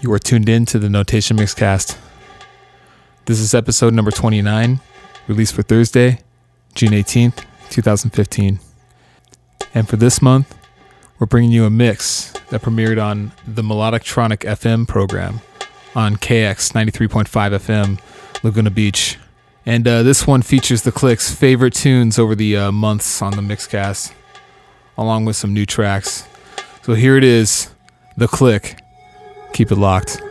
You are tuned in to the Notation Mixcast. This is episode number 29, released for Thursday, June 18th, 2015. And for this month, we're bringing you a mix that premiered on the Melodictronic FM program on KX 93.5 FM, Laguna Beach. And uh, this one features the Click's favorite tunes over the uh, months on the Mixcast, along with some new tracks. So here it is The Click. Keep it locked.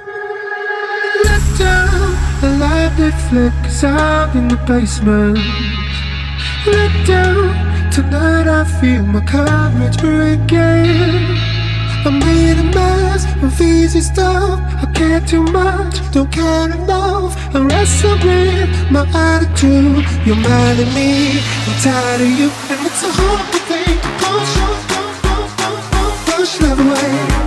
Flickers out in the basement. Let down tonight, I feel my courage breaking. I made a mess of easy stuff. I care too much, don't care enough. I with my attitude. You're mad at me, I'm tired of you, and it's a horrible thing to push, push love away.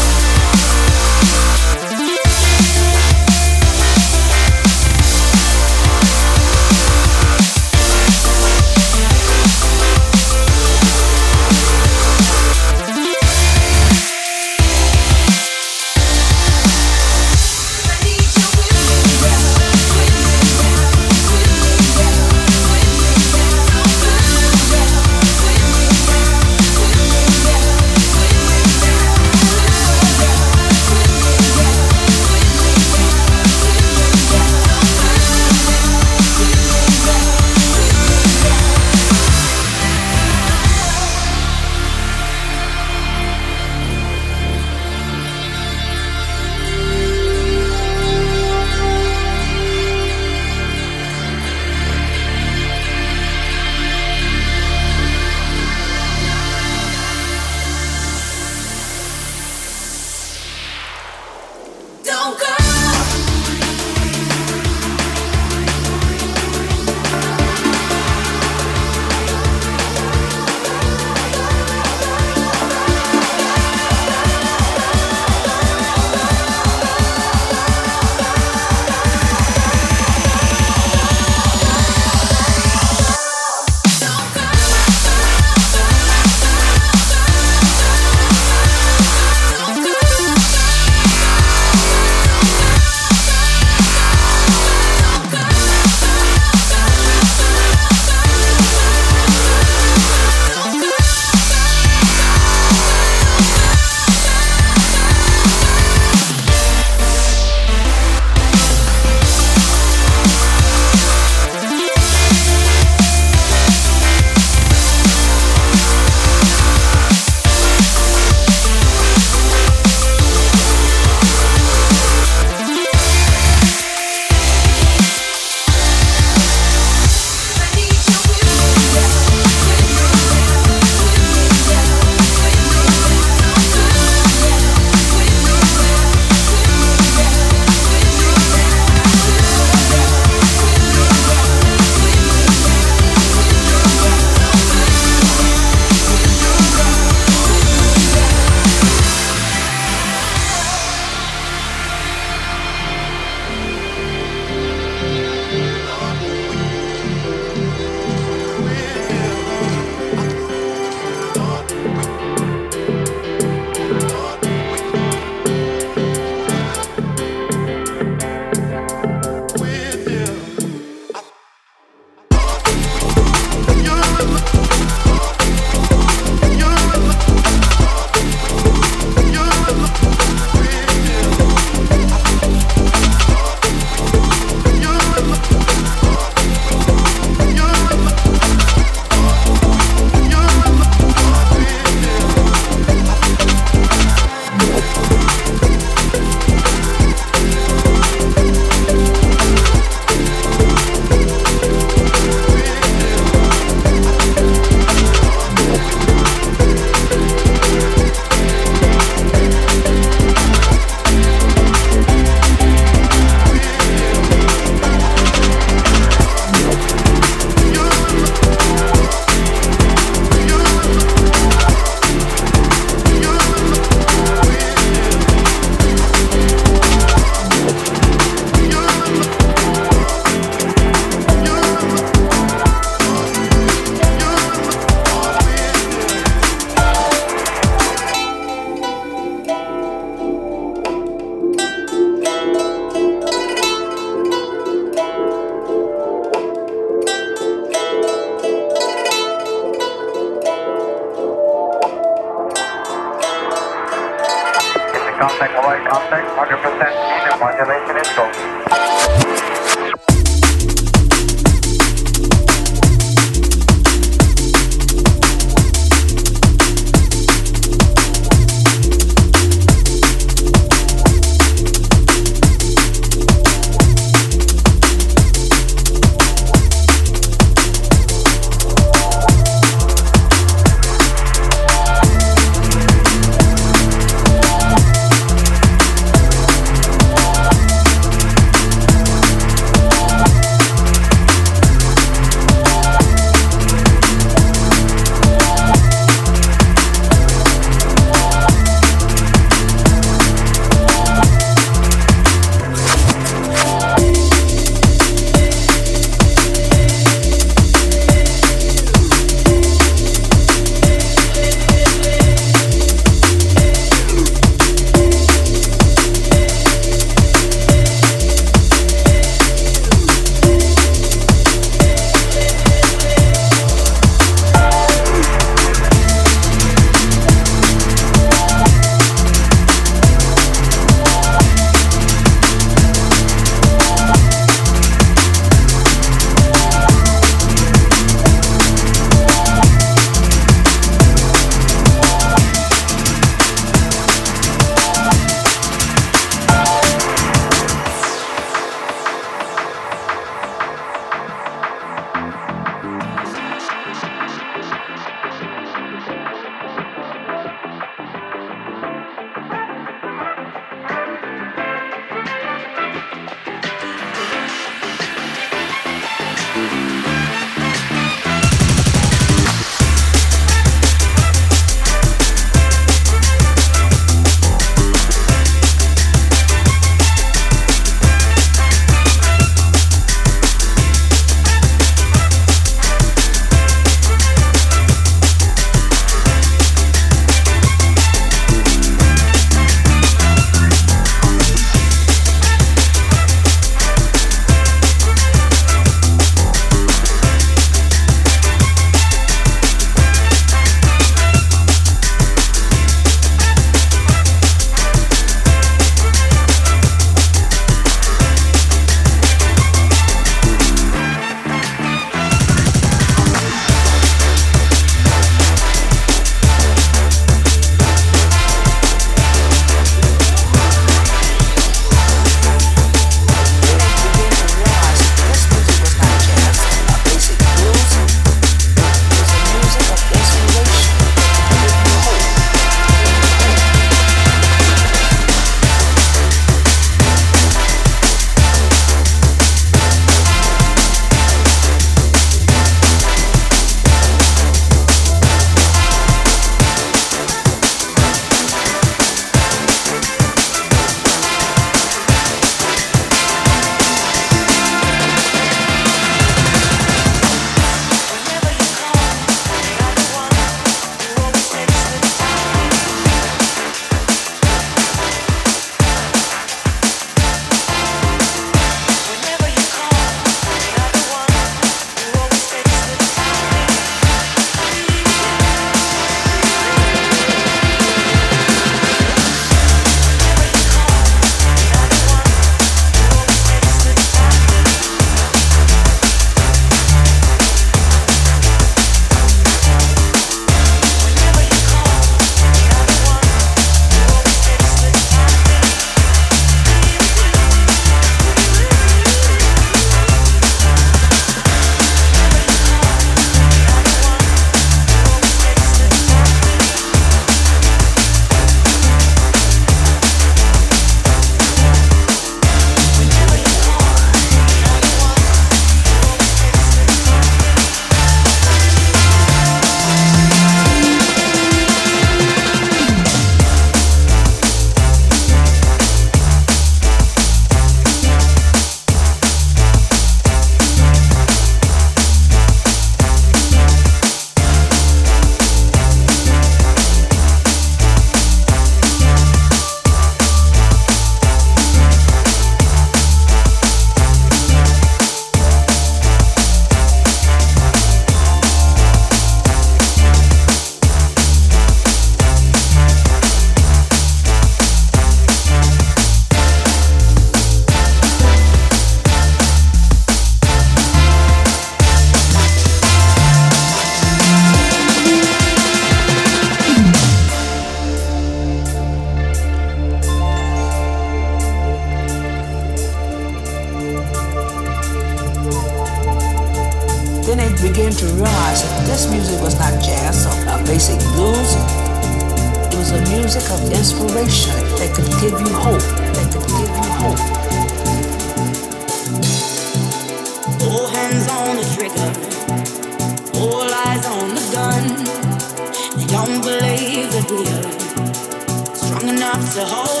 To hold.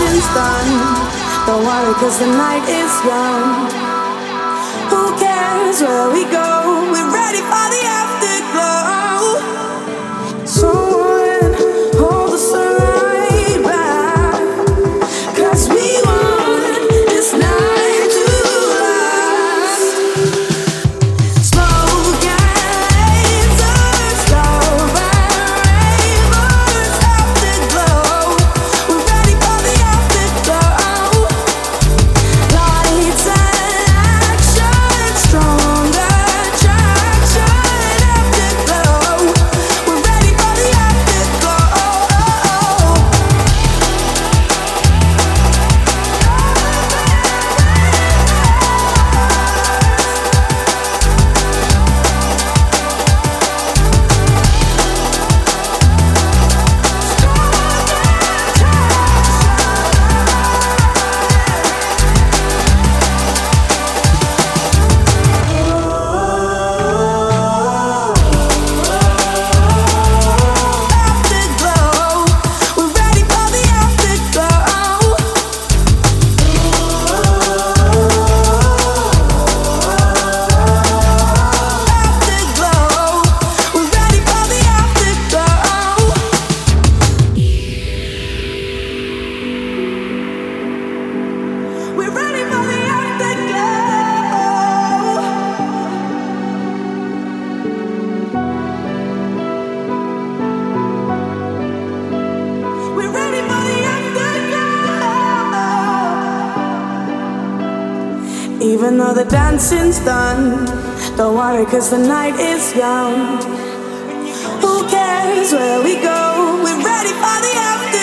is done. Don't worry, cause the night is young. Who cares where we go? since done. Don't worry, cause the night is young. Who cares where we go? We're ready for the after.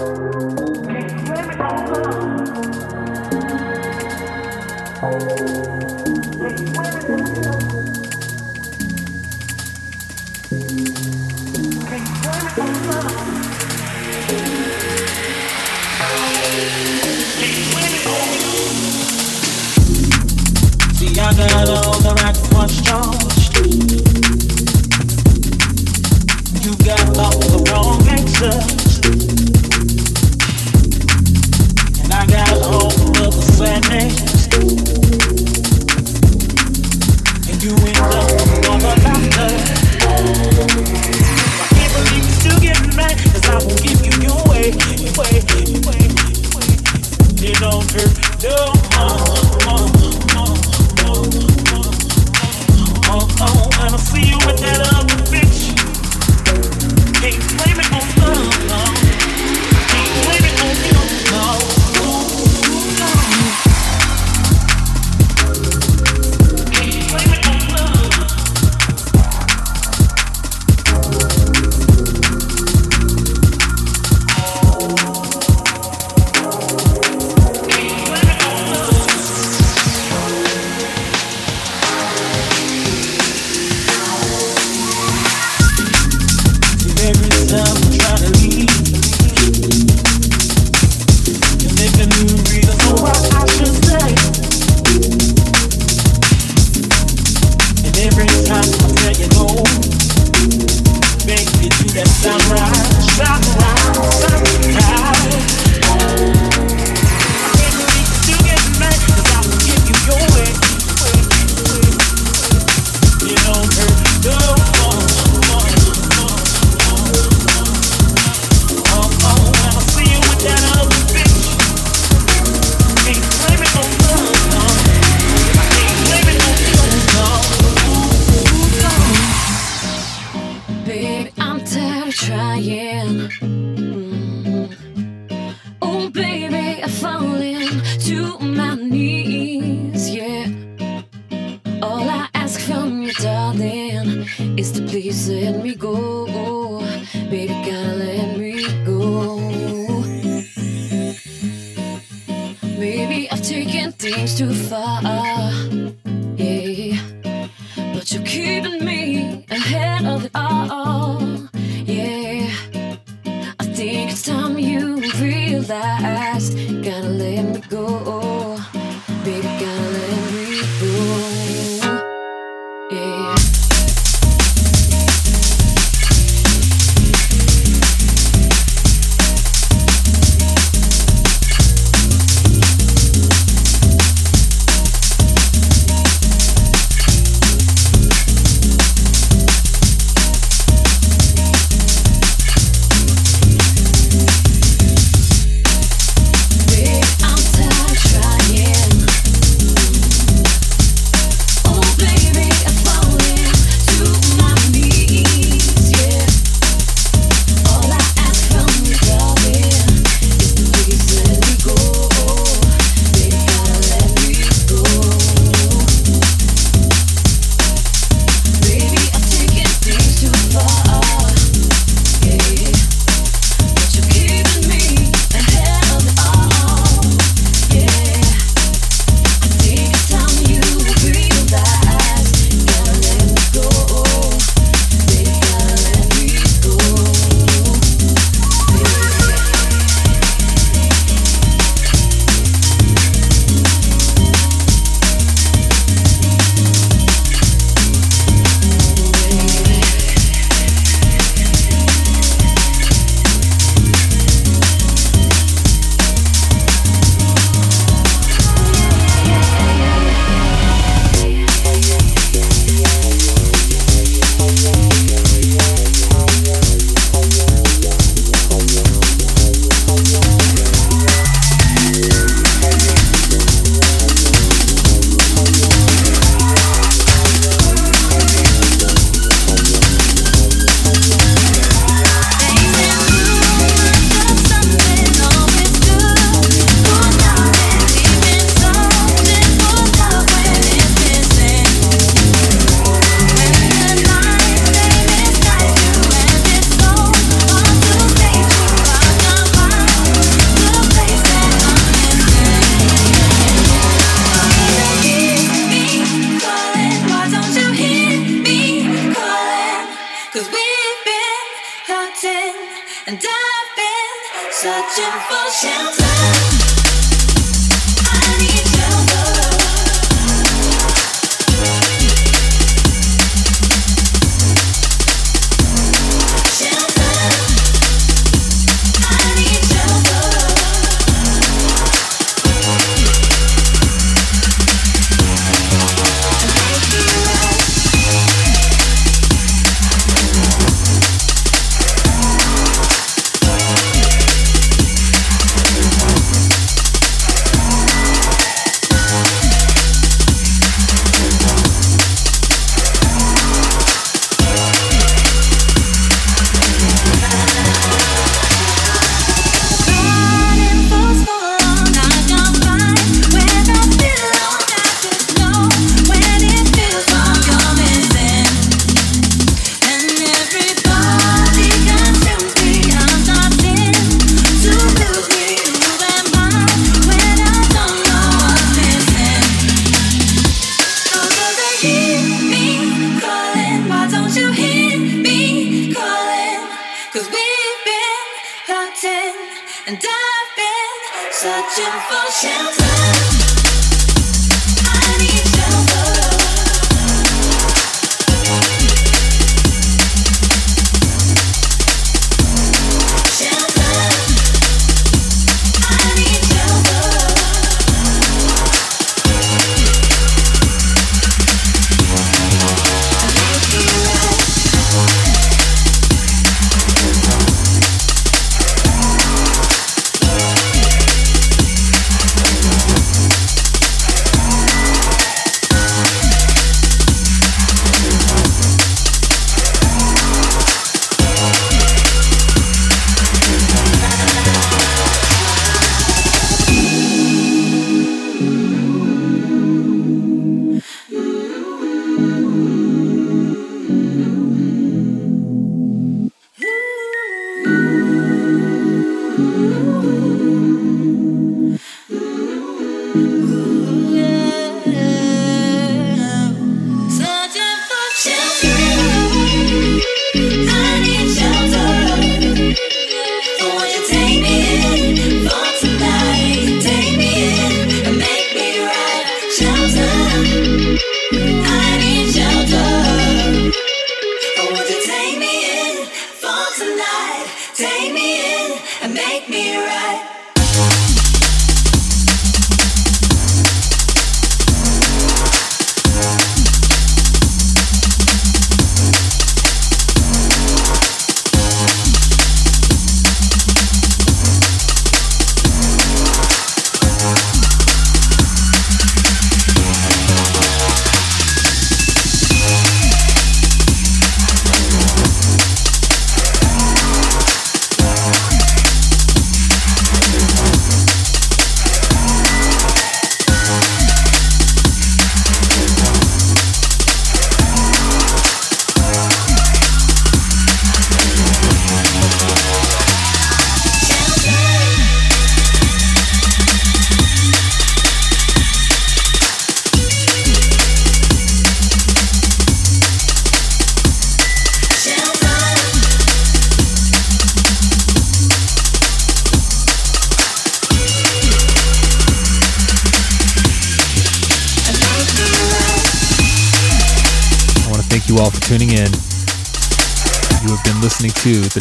Thank you.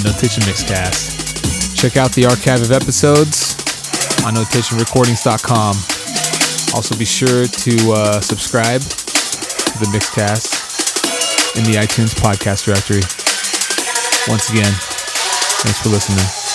Notation Mixcast. Check out the archive of episodes on notationrecordings.com. Also, be sure to uh, subscribe to the Mixcast in the iTunes podcast directory. Once again, thanks for listening.